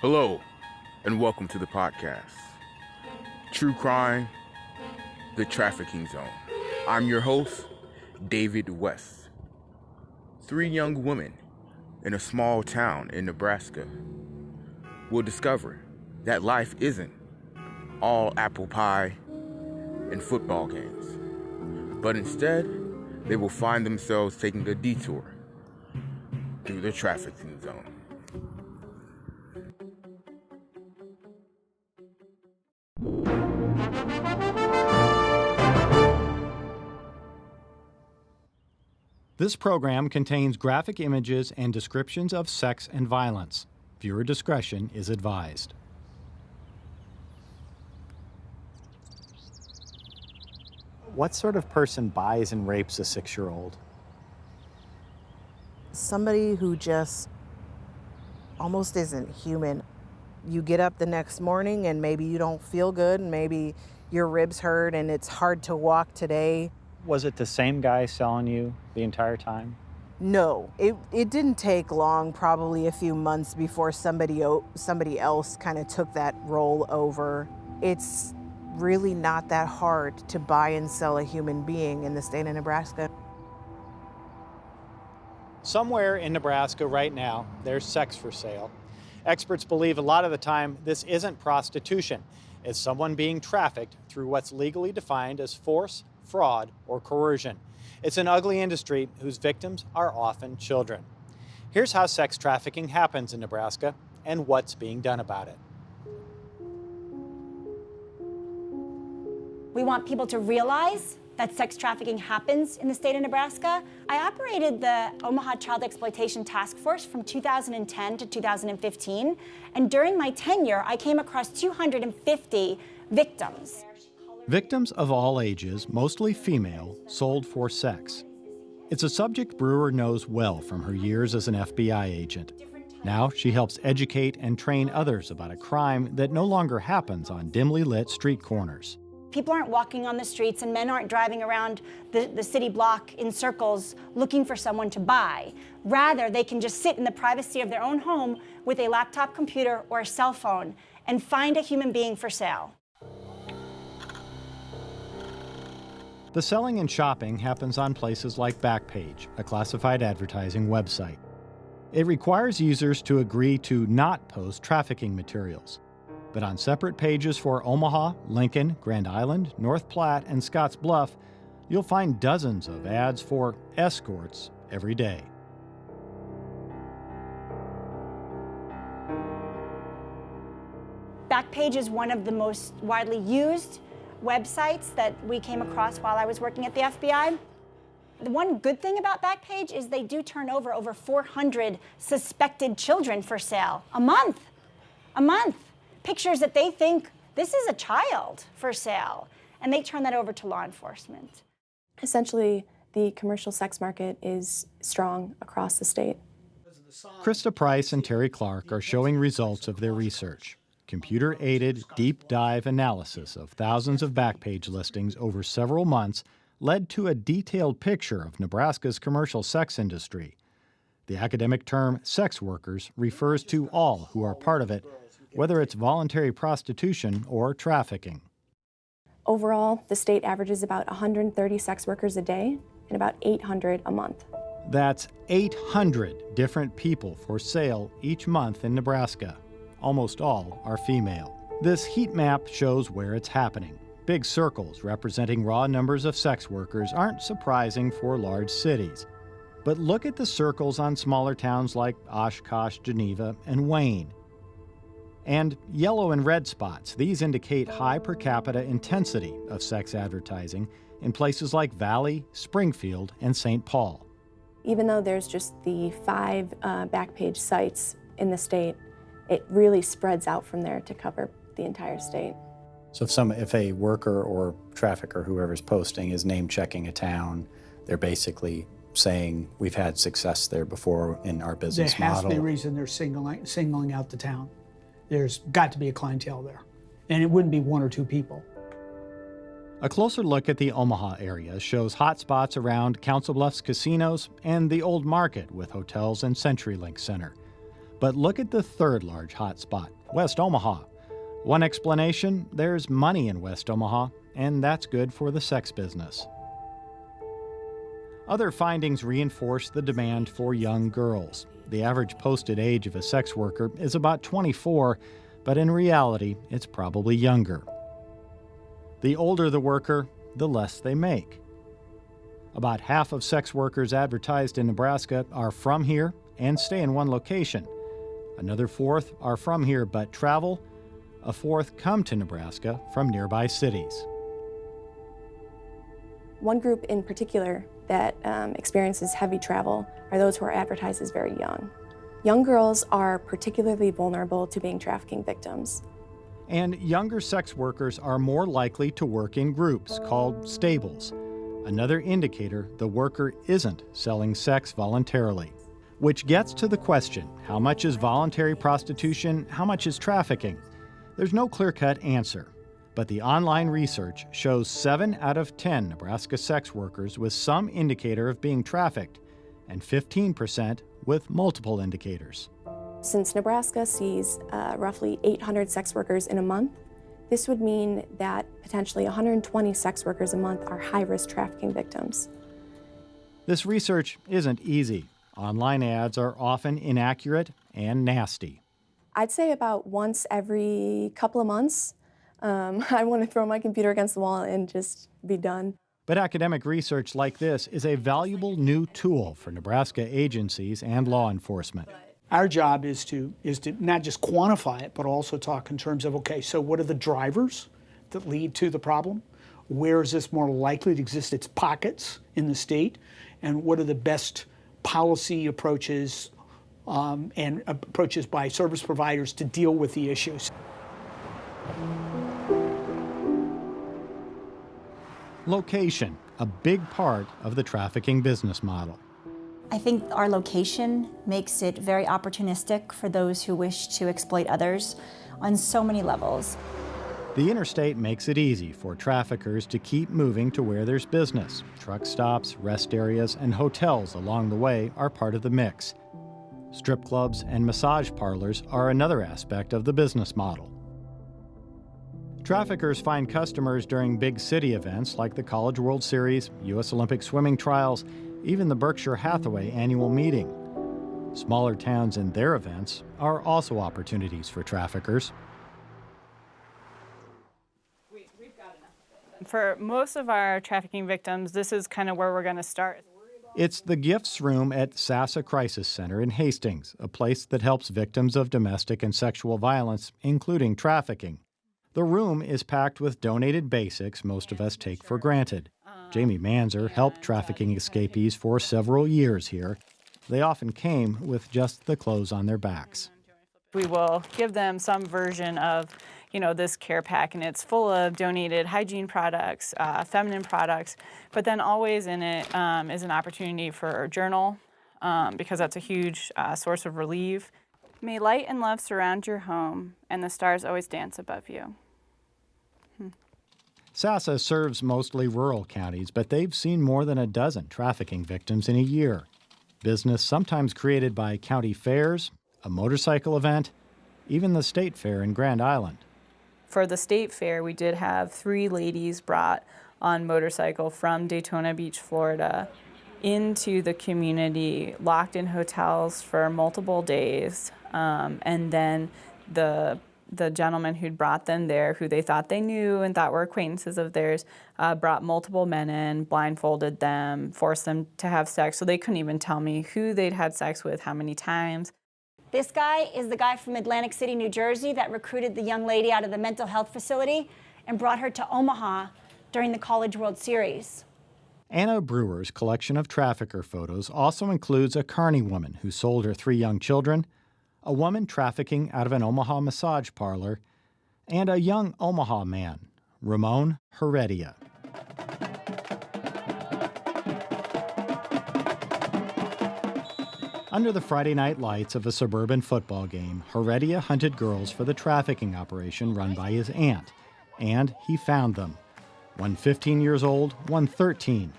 Hello, and welcome to the podcast True Crime, The Trafficking Zone. I'm your host, David West. Three young women in a small town in Nebraska will discover that life isn't all apple pie and football games, but instead, they will find themselves taking a detour through the trafficking zone. This program contains graphic images and descriptions of sex and violence. Viewer discretion is advised. What sort of person buys and rapes a six year old? Somebody who just almost isn't human. You get up the next morning and maybe you don't feel good, and maybe your ribs hurt, and it's hard to walk today. Was it the same guy selling you the entire time? No, it, it didn't take long, probably a few months before somebody, somebody else kind of took that role over. It's really not that hard to buy and sell a human being in the state of Nebraska. Somewhere in Nebraska right now, there's sex for sale. Experts believe a lot of the time this isn't prostitution. It's someone being trafficked through what's legally defined as force, fraud, or coercion. It's an ugly industry whose victims are often children. Here's how sex trafficking happens in Nebraska and what's being done about it. We want people to realize that sex trafficking happens in the state of Nebraska. I operated the Omaha Child Exploitation Task Force from 2010 to 2015, and during my tenure, I came across 250 victims. Victims of all ages, mostly female, sold for sex. It's a subject Brewer knows well from her years as an FBI agent. Now she helps educate and train others about a crime that no longer happens on dimly lit street corners. People aren't walking on the streets and men aren't driving around the, the city block in circles looking for someone to buy. Rather, they can just sit in the privacy of their own home with a laptop computer or a cell phone and find a human being for sale. The selling and shopping happens on places like Backpage, a classified advertising website. It requires users to agree to not post trafficking materials. But on separate pages for Omaha, Lincoln, Grand Island, North Platte, and Scotts Bluff, you'll find dozens of ads for escorts every day. Backpage is one of the most widely used websites that we came across while I was working at the FBI. The one good thing about Backpage is they do turn over over 400 suspected children for sale a month. A month. Pictures that they think this is a child for sale, and they turn that over to law enforcement. Essentially, the commercial sex market is strong across the state. Krista Price and Terry Clark are showing results of their research computer aided deep dive analysis of thousands of Backpage listings over several months led to a detailed picture of Nebraska's commercial sex industry. The academic term sex workers refers to all who are part of it, whether it's voluntary prostitution or trafficking. Overall, the state averages about 130 sex workers a day and about 800 a month. That's 800 different people for sale each month in Nebraska. Almost all are female. This heat map shows where it's happening. Big circles representing raw numbers of sex workers aren't surprising for large cities. But look at the circles on smaller towns like Oshkosh, Geneva, and Wayne. And yellow and red spots, these indicate high per capita intensity of sex advertising in places like Valley, Springfield, and St. Paul. Even though there's just the five uh, Backpage sites in the state, it really spreads out from there to cover the entire state. So if some if a worker or trafficker, whoever's posting, is name checking a town, they're basically saying we've had success there before in our business there has model. to be a reason they're singling singling out the town. There's got to be a clientele there, and it wouldn't be one or two people. A closer look at the Omaha area shows hotspots around Council Bluffs casinos and the Old Market with hotels and CenturyLink Center. But look at the third large hotspot, West Omaha. One explanation there's money in West Omaha, and that's good for the sex business. Other findings reinforce the demand for young girls. The average posted age of a sex worker is about 24, but in reality, it's probably younger. The older the worker, the less they make. About half of sex workers advertised in Nebraska are from here and stay in one location. Another fourth are from here but travel. A fourth come to Nebraska from nearby cities. One group in particular that um, experiences heavy travel are those who are advertised as very young. Young girls are particularly vulnerable to being trafficking victims. And younger sex workers are more likely to work in groups called stables, another indicator the worker isn't selling sex voluntarily. Which gets to the question how much is voluntary prostitution, how much is trafficking? There's no clear cut answer. But the online research shows 7 out of 10 Nebraska sex workers with some indicator of being trafficked, and 15% with multiple indicators. Since Nebraska sees uh, roughly 800 sex workers in a month, this would mean that potentially 120 sex workers a month are high risk trafficking victims. This research isn't easy. Online ads are often inaccurate and nasty. I'd say about once every couple of months, um, I want to throw my computer against the wall and just be done. But academic research like this is a valuable new tool for Nebraska agencies and law enforcement. Our job is to is to not just quantify it, but also talk in terms of okay, so what are the drivers that lead to the problem? Where is this more likely to exist? Its pockets in the state, and what are the best policy approaches um, and approaches by service providers to deal with the issues. Location, a big part of the trafficking business model. I think our location makes it very opportunistic for those who wish to exploit others on so many levels. The interstate makes it easy for traffickers to keep moving to where there's business. Truck stops, rest areas, and hotels along the way are part of the mix. Strip clubs and massage parlors are another aspect of the business model. Traffickers find customers during big city events like the College World Series, U.S. Olympic swimming trials, even the Berkshire Hathaway annual meeting. Smaller towns and their events are also opportunities for traffickers. For most of our trafficking victims, this is kind of where we're going to start. It's the gifts room at SASA Crisis Center in Hastings, a place that helps victims of domestic and sexual violence, including trafficking. The room is packed with donated basics most of us take for granted. Um, Jamie Manzer helped trafficking escapees for several years here. They often came with just the clothes on their backs. We will give them some version of, you know, this care pack, and it's full of donated hygiene products, uh, feminine products, but then always in it um, is an opportunity for a journal, um, because that's a huge uh, source of relief. May light and love surround your home, and the stars always dance above you. SASA serves mostly rural counties, but they've seen more than a dozen trafficking victims in a year. Business sometimes created by county fairs, a motorcycle event, even the state fair in Grand Island. For the state fair, we did have three ladies brought on motorcycle from Daytona Beach, Florida, into the community, locked in hotels for multiple days, um, and then the the gentleman who'd brought them there, who they thought they knew and thought were acquaintances of theirs, uh, brought multiple men in, blindfolded them, forced them to have sex. So they couldn't even tell me who they'd had sex with, how many times. This guy is the guy from Atlantic City, New Jersey, that recruited the young lady out of the mental health facility and brought her to Omaha during the College World Series. Anna Brewer's collection of trafficker photos also includes a Kearney woman who sold her three young children a woman trafficking out of an Omaha massage parlor, and a young Omaha man, Ramon Heredia. Under the Friday night lights of a suburban football game, Heredia hunted girls for the trafficking operation run by his aunt, and he found them. One 15 years old, one 13.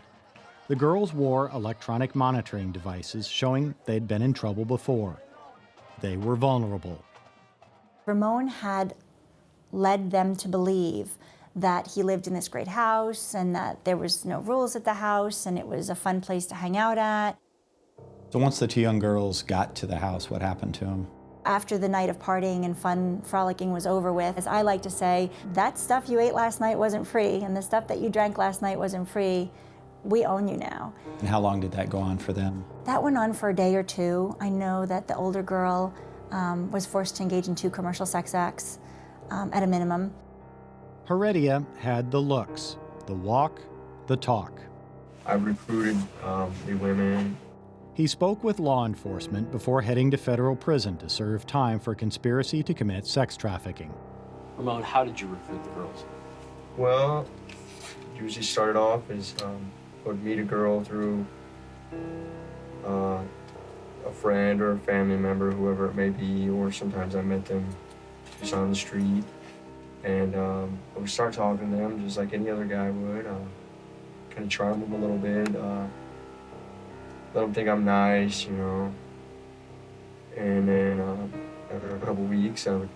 The girls wore electronic monitoring devices showing they'd been in trouble before. they were vulnerable. Ramon had led them to believe that he lived in this great house and that there was no rules at the house and it was a fun place to hang out at. So once the two young girls got to the house, what happened to them? After the night of partying and fun frolicking was over with, as I like to say, that stuff you ate last night wasn't free and the stuff that you drank last night wasn't free. We own you now. And how long did that go on for them? That went on for a day or two. I know that the older girl um, was forced to engage in two commercial sex acts um, at a minimum. Heredia had the looks, the walk, the talk. I recruited um, the women. He spoke with law enforcement before heading to federal prison to serve time for conspiracy to commit sex trafficking. Ramon, how did you recruit the girls? Well, usually started off as um, would meet a girl through uh, a friend or a family member, whoever it may be, or sometimes I met them just on the street. And um, I would start talking to them just like any other guy would. Uh, kind of charm them a little bit. Uh, let them think I'm nice, you know. And then uh, after a couple weeks, I would,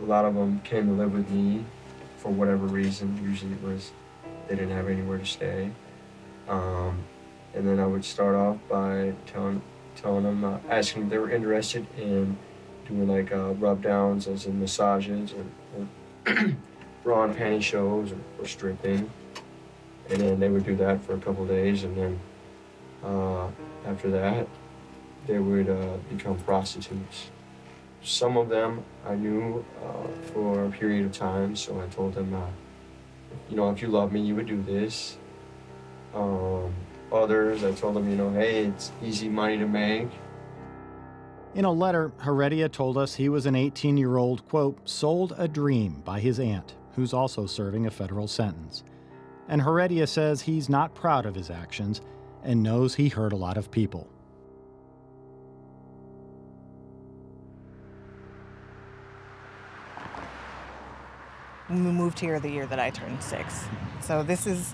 a lot of them came to live with me for whatever reason. Usually it was they didn't have anywhere to stay. Um, and then I would start off by telling telling them, uh, asking if they were interested in doing like uh, rub downs, as in massages, or, or bra and panty shows, or, or, stripping. And then they would do that for a couple days, and then uh, after that, they would uh, become prostitutes. Some of them I knew uh, for a period of time, so I told them, uh, you know, if you love me, you would do this. Um, others, I told them, you know, hey, it's easy money to make. In a letter, Heredia told us he was an 18 year old, quote, sold a dream by his aunt, who's also serving a federal sentence. And Heredia says he's not proud of his actions and knows he hurt a lot of people. We moved here the year that I turned six. So this is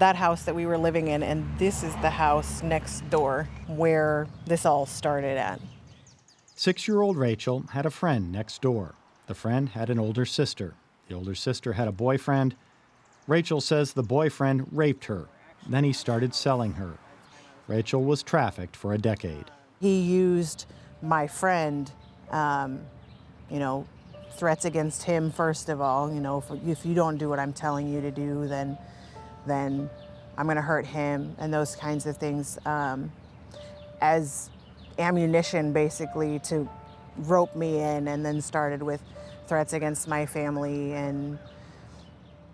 that house that we were living in, and this is the house next door where this all started at. Six year old Rachel had a friend next door. The friend had an older sister. The older sister had a boyfriend. Rachel says the boyfriend raped her. Then he started selling her. Rachel was trafficked for a decade. He used my friend, um, you know, threats against him, first of all. You know, if, if you don't do what I'm telling you to do, then then I'm going to hurt him, and those kinds of things um, as ammunition basically to rope me in, and then started with threats against my family and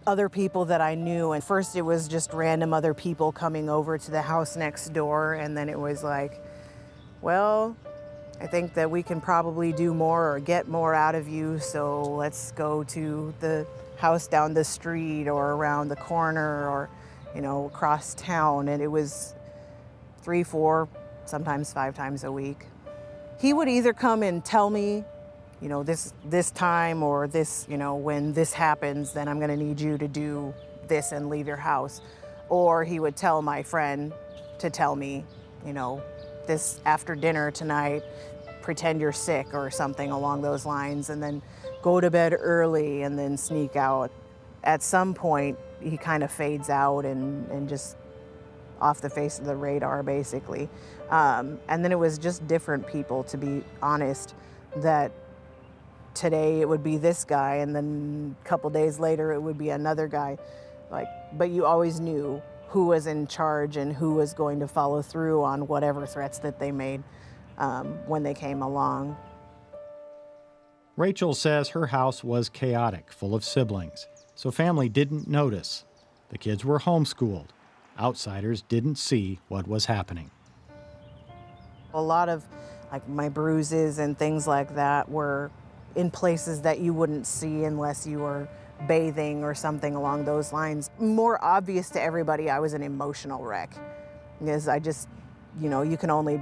other people that I knew. And first it was just random other people coming over to the house next door, and then it was like, well, I think that we can probably do more or get more out of you, so let's go to the house down the street or around the corner or, you know, across town. And it was three, four, sometimes five times a week. He would either come and tell me, you know, this this time or this, you know, when this happens, then I'm going to need you to do this and leave your house. Or he would tell my friend to tell me, you know, this after dinner tonight, pretend you're sick or something along those lines and then go to bed early and then sneak out. At some point, he kind of fades out and, and just off the face of the radar, basically. Um, and then it was just different people, to be honest, that today it would be this guy, and then a couple days later it would be another guy. Like, but you always knew who was in charge and who was going to follow through on whatever threats that they made um, when they came along. Rachel says her house was chaotic, full of siblings, so family didn't notice. The kids were homeschooled. Outsiders didn't see what was happening. A lot of like my bruises and things like that were in places that you wouldn't see unless you were bathing or something along those lines. More obvious to everybody, I was an emotional wreck. Because I just, you know, you can only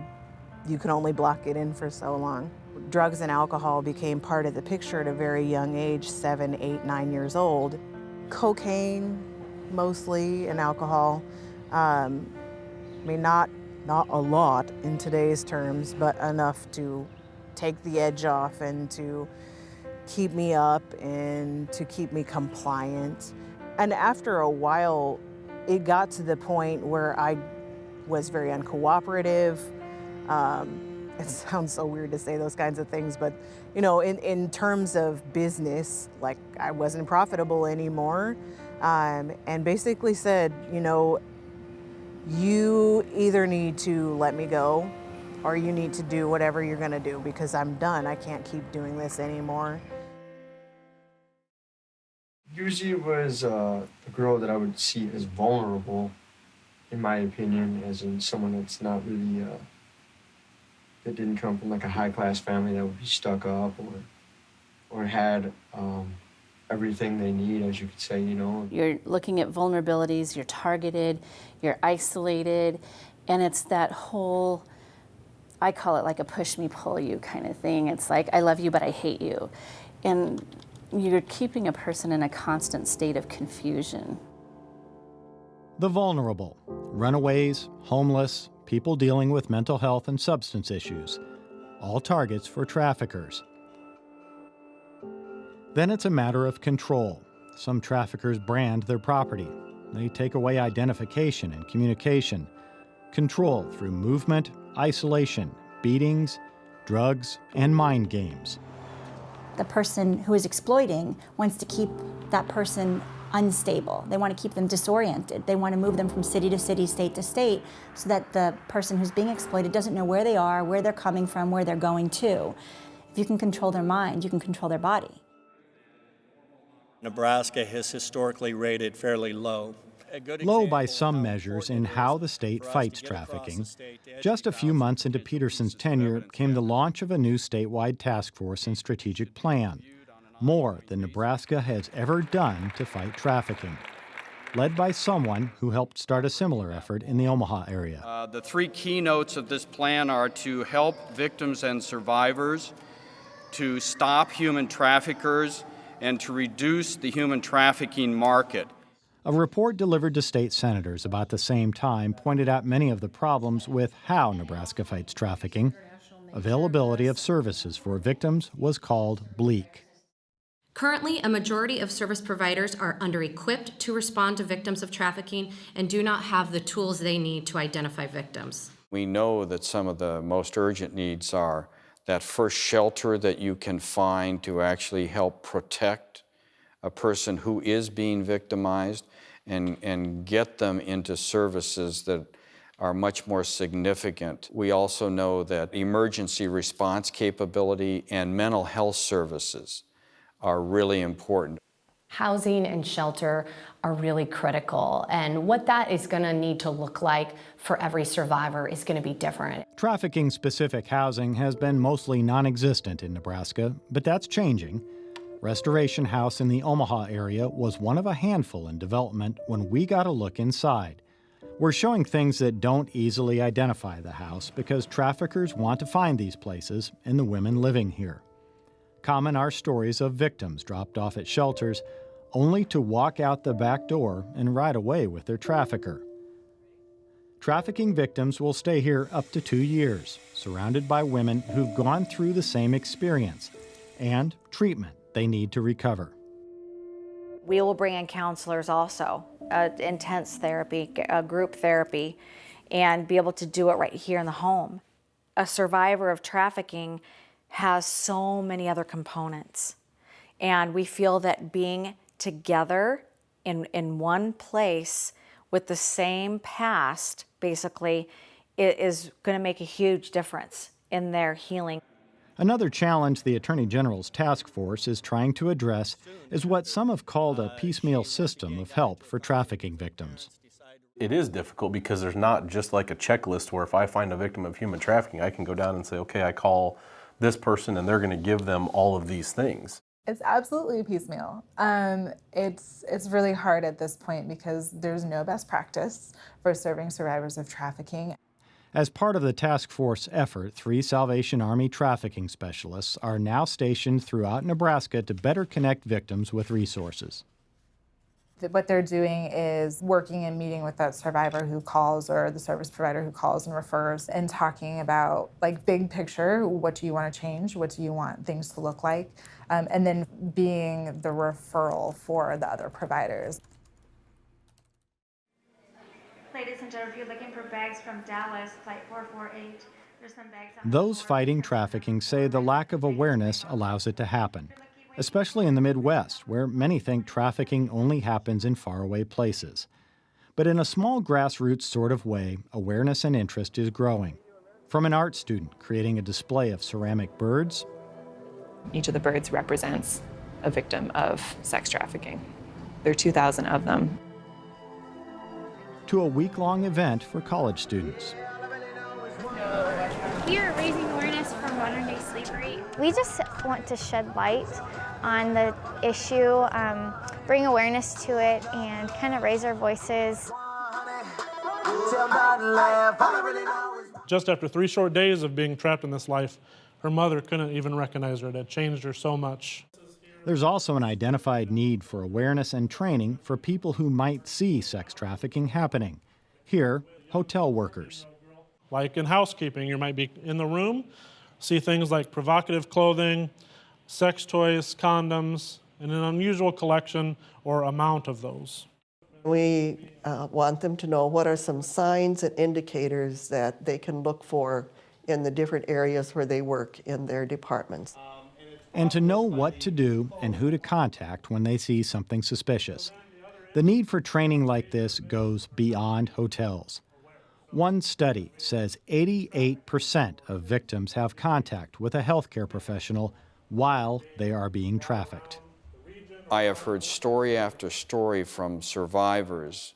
you can only block it in for so long drugs and alcohol became part of the picture at a very young age seven, eight, nine years old. Cocaine, mostly, and alcohol. Um, I mean, not, not a lot in today's terms, but enough to take the edge off and to keep me up and to keep me compliant. And after a while, it got to the point where I was very uncooperative. Um, it sounds so weird to say those kinds of things, but you know, in, in terms of business, like I wasn't profitable anymore. Um, and basically said, you know, you either need to let me go or you need to do whatever you're going to do because I'm done. I can't keep doing this anymore. Usually was uh, a girl that I would see as vulnerable, in my opinion, as in someone that's not really, uh, that didn't come from like a high class family that would be stuck up or, or had um, everything they need, as you could say, you know. You're looking at vulnerabilities, you're targeted, you're isolated, and it's that whole, I call it like a push me, pull you kind of thing. It's like, I love you, but I hate you. And you're keeping a person in a constant state of confusion. The vulnerable, runaways, homeless, people dealing with mental health and substance issues, all targets for traffickers. Then it's a matter of control. Some traffickers brand their property. They take away identification and communication. Control through movement, isolation, beatings, drugs, and mind games the person who is exploiting wants to keep that person unstable. They want to keep them disoriented. They want to move them from city to city, state to state, so that the person who's being exploited doesn't know where they are, where they're coming from, where they're going to. If you can control their mind, you can control their body. Nebraska has historically rated fairly low low by some measures in how the state fights trafficking. Just a few months into Peterson's tenure came the launch of a new statewide task force and strategic plan, more than Nebraska has ever done to fight trafficking. Led by someone who helped start a similar effort in the Omaha area. Uh, the three keynotes of this plan are to help victims and survivors, to stop human traffickers, and to reduce the human trafficking market. A report delivered to state senators about the same time pointed out many of the problems with how Nebraska fights trafficking. Availability of services for victims was called bleak. Currently, a majority of service providers are under equipped to respond to victims of trafficking and do not have the tools they need to identify victims. We know that some of the most urgent needs are that first shelter that you can find to actually help protect a person who is being victimized and, and get them into services that are much more significant. We also know that emergency response capability and mental health services are really important. Housing and shelter are really critical, and what that is going to need to look like for every survivor is going to be different. Trafficking specific housing has been mostly non existent in Nebraska, but that's changing. Restoration House in the Omaha area was one of a handful in development when we got a look inside. We're showing things that don't easily identify the house because traffickers want to find these places and the women living here. Common are stories of victims dropped off at shelters only to walk out the back door and ride away with their trafficker. Trafficking victims will stay here up to two years, surrounded by women who've gone through the same experience and treatment they need to recover. We will bring in counselors also, uh, intense therapy, uh, group therapy, and be able to do it right here in the home. A survivor of trafficking has so many other components. And we feel that being together in, in one place with the same past, basically, is going to make a huge difference in their healing. Another challenge the Attorney General's task force is trying to address is what some have called a piecemeal system of help for trafficking victims. It is difficult because there's not just like a checklist where if I find a victim of human trafficking, I can go down and say, okay, I call this person and they're going to give them all of these things. It's absolutely piecemeal. Um, it's it's really hard at this point because there's no best practice for serving survivors of trafficking. As part of the task force effort, three Salvation Army trafficking specialists are now stationed throughout Nebraska to better connect victims with resources. What they're doing is working and meeting with that survivor who calls or the service provider who calls and refers and talking about like big picture, what do you want to change? What do you want things to look like? Um, and then being the referral for the other providers. Ladies and gentlemen, if you're looking for bags from Dallas, flight 448, there's some bags on Those fighting trafficking say the lack of awareness allows it to happen, especially in the Midwest, where many think trafficking only happens in faraway places. But in a small grassroots sort of way, awareness and interest is growing. From an art student creating a display of ceramic birds Each of the birds represents a victim of sex trafficking. There are 2,000 of them. To a week long event for college students. We are raising awareness for modern day slavery. We just want to shed light on the issue, um, bring awareness to it, and kind of raise our voices. Just after three short days of being trapped in this life, her mother couldn't even recognize her. It had changed her so much. There's also an identified need for awareness and training for people who might see sex trafficking happening. Here, hotel workers. Like in housekeeping, you might be in the room, see things like provocative clothing, sex toys, condoms, and an unusual collection or amount of those. We uh, want them to know what are some signs and indicators that they can look for in the different areas where they work in their departments. And to know what to do and who to contact when they see something suspicious. The need for training like this goes beyond hotels. One study says 88% of victims have contact with a healthcare professional while they are being trafficked. I have heard story after story from survivors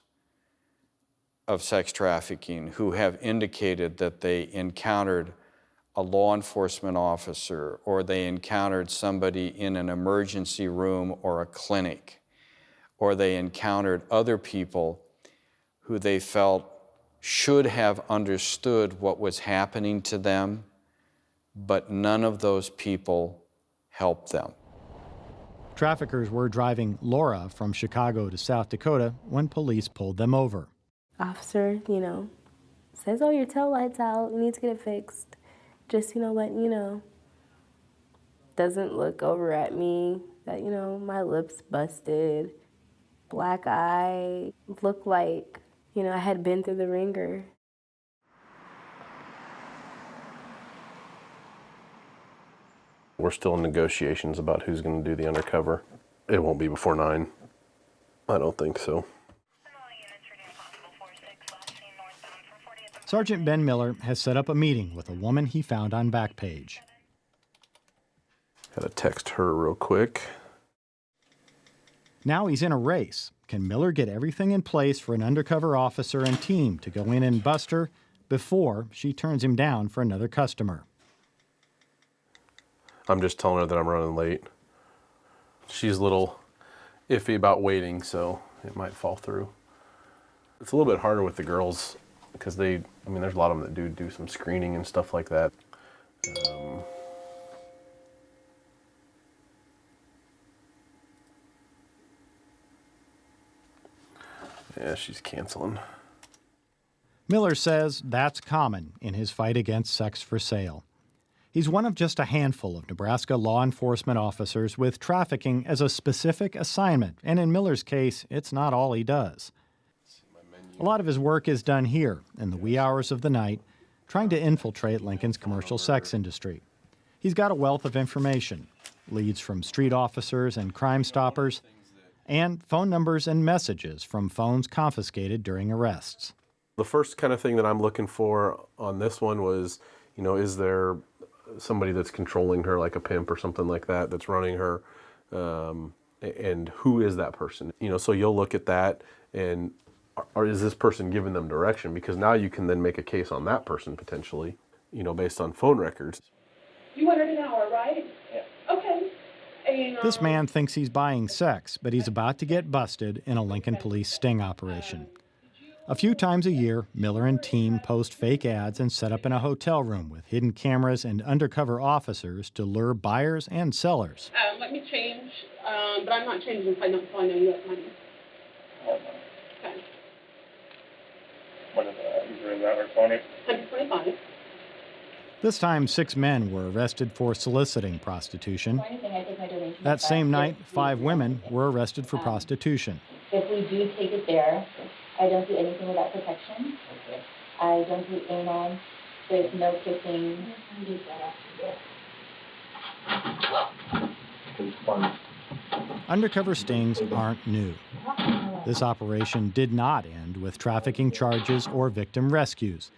of sex trafficking who have indicated that they encountered a law enforcement officer or they encountered somebody in an emergency room or a clinic or they encountered other people who they felt should have understood what was happening to them, but none of those people helped them. Traffickers were driving Laura from Chicago to South Dakota when police pulled them over. officer, you know, says, "Oh, your tail light's out. You need to get it fixed." Just you know, letting you know. Doesn't look over at me that you know my lips busted, black eye, look like you know I had been through the ringer. We're still in negotiations about who's going to do the undercover. It won't be before nine. I don't think so. Sergeant Ben Miller has set up a meeting with a woman he found on Backpage. Gotta text her real quick. Now he's in a race. Can Miller get everything in place for an undercover officer and team to go in and bust her before she turns him down for another customer? I'm just telling her that I'm running late. She's a little iffy about waiting, so it might fall through. It's a little bit harder with the girls because they, I mean, there's a lot of them that do do some screening and stuff like that. Um, yeah, she's canceling. Miller says that's common in his fight against sex for sale. He's one of just a handful of Nebraska law enforcement officers with trafficking as a specific assignment, and in Miller's case, it's not all he does. A lot of his work is done here in the wee hours of the night, trying to infiltrate Lincoln's commercial sex industry. He's got a wealth of information leads from street officers and crime stoppers, and phone numbers and messages from phones confiscated during arrests. The first kind of thing that I'm looking for on this one was, you know, is there somebody that's controlling her, like a pimp or something like that, that's running her, um, and who is that person? You know, so you'll look at that and or is this person giving them direction? Because now you can then make a case on that person potentially, you know, based on phone records. You want it an hour, right? Yeah. Okay. And, This um, man thinks he's buying sex, but he's about to get busted in a Lincoln police sting operation. A few times a year, Miller and team post fake ads and set up in a hotel room with hidden cameras and undercover officers to lure buyers and sellers. Um, let me change, um, but I'm not changing if I don't find out you have money. Okay. What is that? Usually is that or 125. This time, six men were arrested for soliciting prostitution. anything, I take my donation That same night, five women were arrested for Um, prostitution. If we do take it there, I don't do anything without protection. I don't do anal. There's no kissing. It's fun. Undercover stings aren't new. This operation did not end with trafficking charges or victim rescues.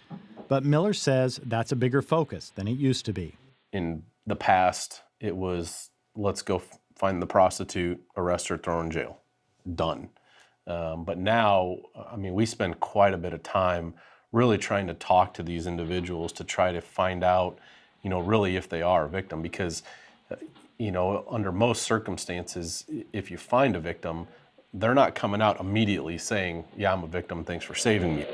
But Miller says that's a bigger focus than it used to be. In the past, it was let's go find the prostitute, arrest her, throw her in jail. Done. Um, but now, I mean, we spend quite a bit of time really trying to talk to these individuals to try to find out, you know, really if they are a victim. Because, uh, you know, under most circumstances, if you find a victim, they're not coming out immediately saying, Yeah, I'm a victim, thanks for saving me.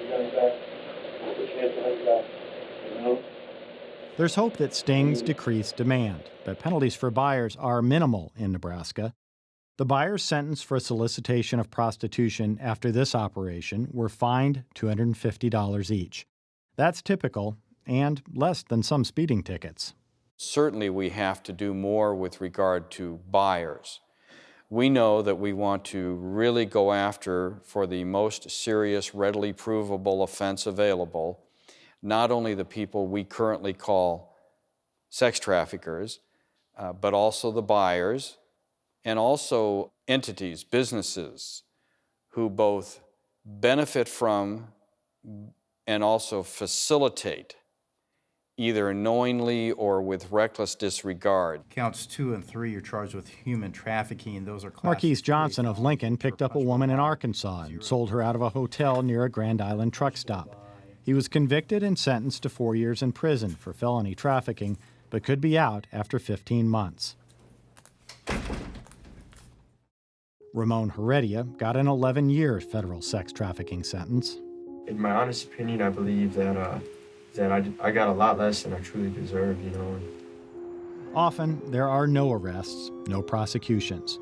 There's hope that stings decrease demand, but penalties for buyers are minimal in Nebraska. The buyers sentenced for solicitation of prostitution after this operation were fined $250 each. That's typical and less than some speeding tickets. Certainly, we have to do more with regard to buyers. We know that we want to really go after, for the most serious, readily provable offense available, not only the people we currently call sex traffickers, uh, but also the buyers, and also entities, businesses, who both benefit from and also facilitate, either knowingly or with reckless disregard. Counts two and three are charged with human trafficking. Those are classified. Marquise Johnson of Lincoln picked up a woman in Arkansas and sold her out of a hotel near a Grand Island truck stop. He was convicted and sentenced to four years in prison for felony trafficking, but could be out after 15 months. Ramon Heredia got an 11 year federal sex trafficking sentence. In my honest opinion, I believe that uh, that I, I got a lot less than I truly deserved. You know. Often, there are no arrests, no prosecutions.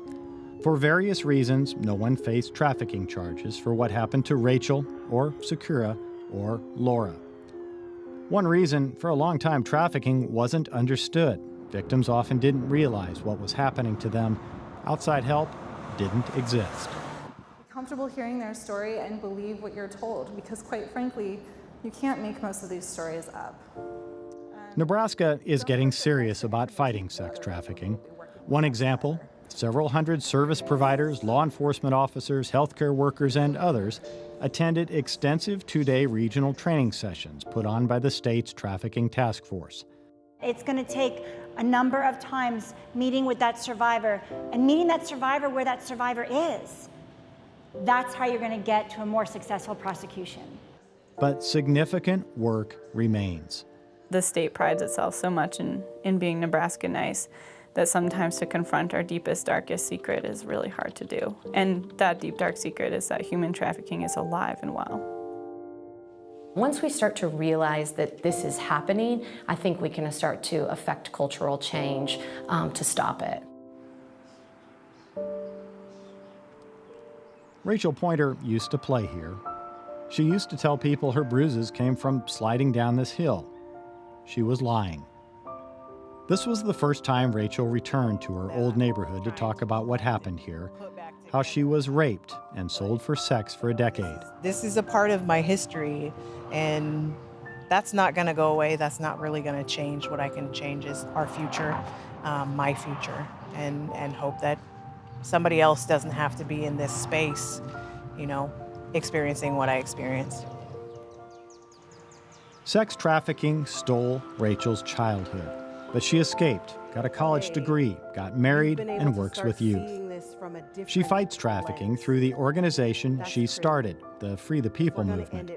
For various reasons, no one faced trafficking charges for what happened to Rachel, or Sakura, or Laura. One reason for a long time trafficking wasn't understood. Victims often didn't realize what was happening to them. Outside help didn't exist. Comfortable hearing their story and believe what you're told because, quite frankly, you can't make most of these stories up. Nebraska is getting serious about fighting sex trafficking. One example several hundred service providers, law enforcement officers, healthcare workers, and others attended extensive two day regional training sessions put on by the state's trafficking task force. It's going to take a number of times meeting with that survivor and meeting that survivor where that survivor is. That's how you're going to get to a more successful prosecution. But significant work remains. The state prides itself so much in, in being Nebraska nice that sometimes to confront our deepest, darkest secret is really hard to do. And that deep, dark secret is that human trafficking is alive and well. Once we start to realize that this is happening, I think we can start to affect cultural change um, to stop it. Rachel Pointer used to play here. She used to tell people her bruises came from sliding down this hill. She was lying. This was the first time Rachel returned to her old neighborhood to talk about what happened here, how she was raped and sold for sex for a decade. This is a part of my history, and that's not going to go away. That's not really going to change. What I can change is our future, um, my future, and, and hope that somebody else doesn't have to be in this space, you know, experiencing what I experienced. Sex trafficking stole Rachel's childhood, but she escaped, got a college degree, got married, and works with youth. She fights trafficking through the organization she started, the Free the People movement,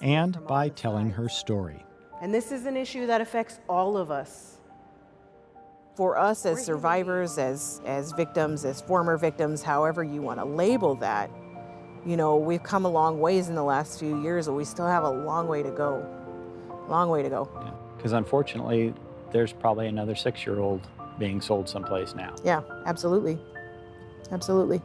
and by telling her story. And this is an issue that affects all of us. For us as survivors, as, as victims, as former victims, however you want to label that, you know, we've come a long ways in the last few years, but we still have a long way to go. Long way to go. Because unfortunately, there's probably another six year old being sold someplace now. Yeah, absolutely. Absolutely.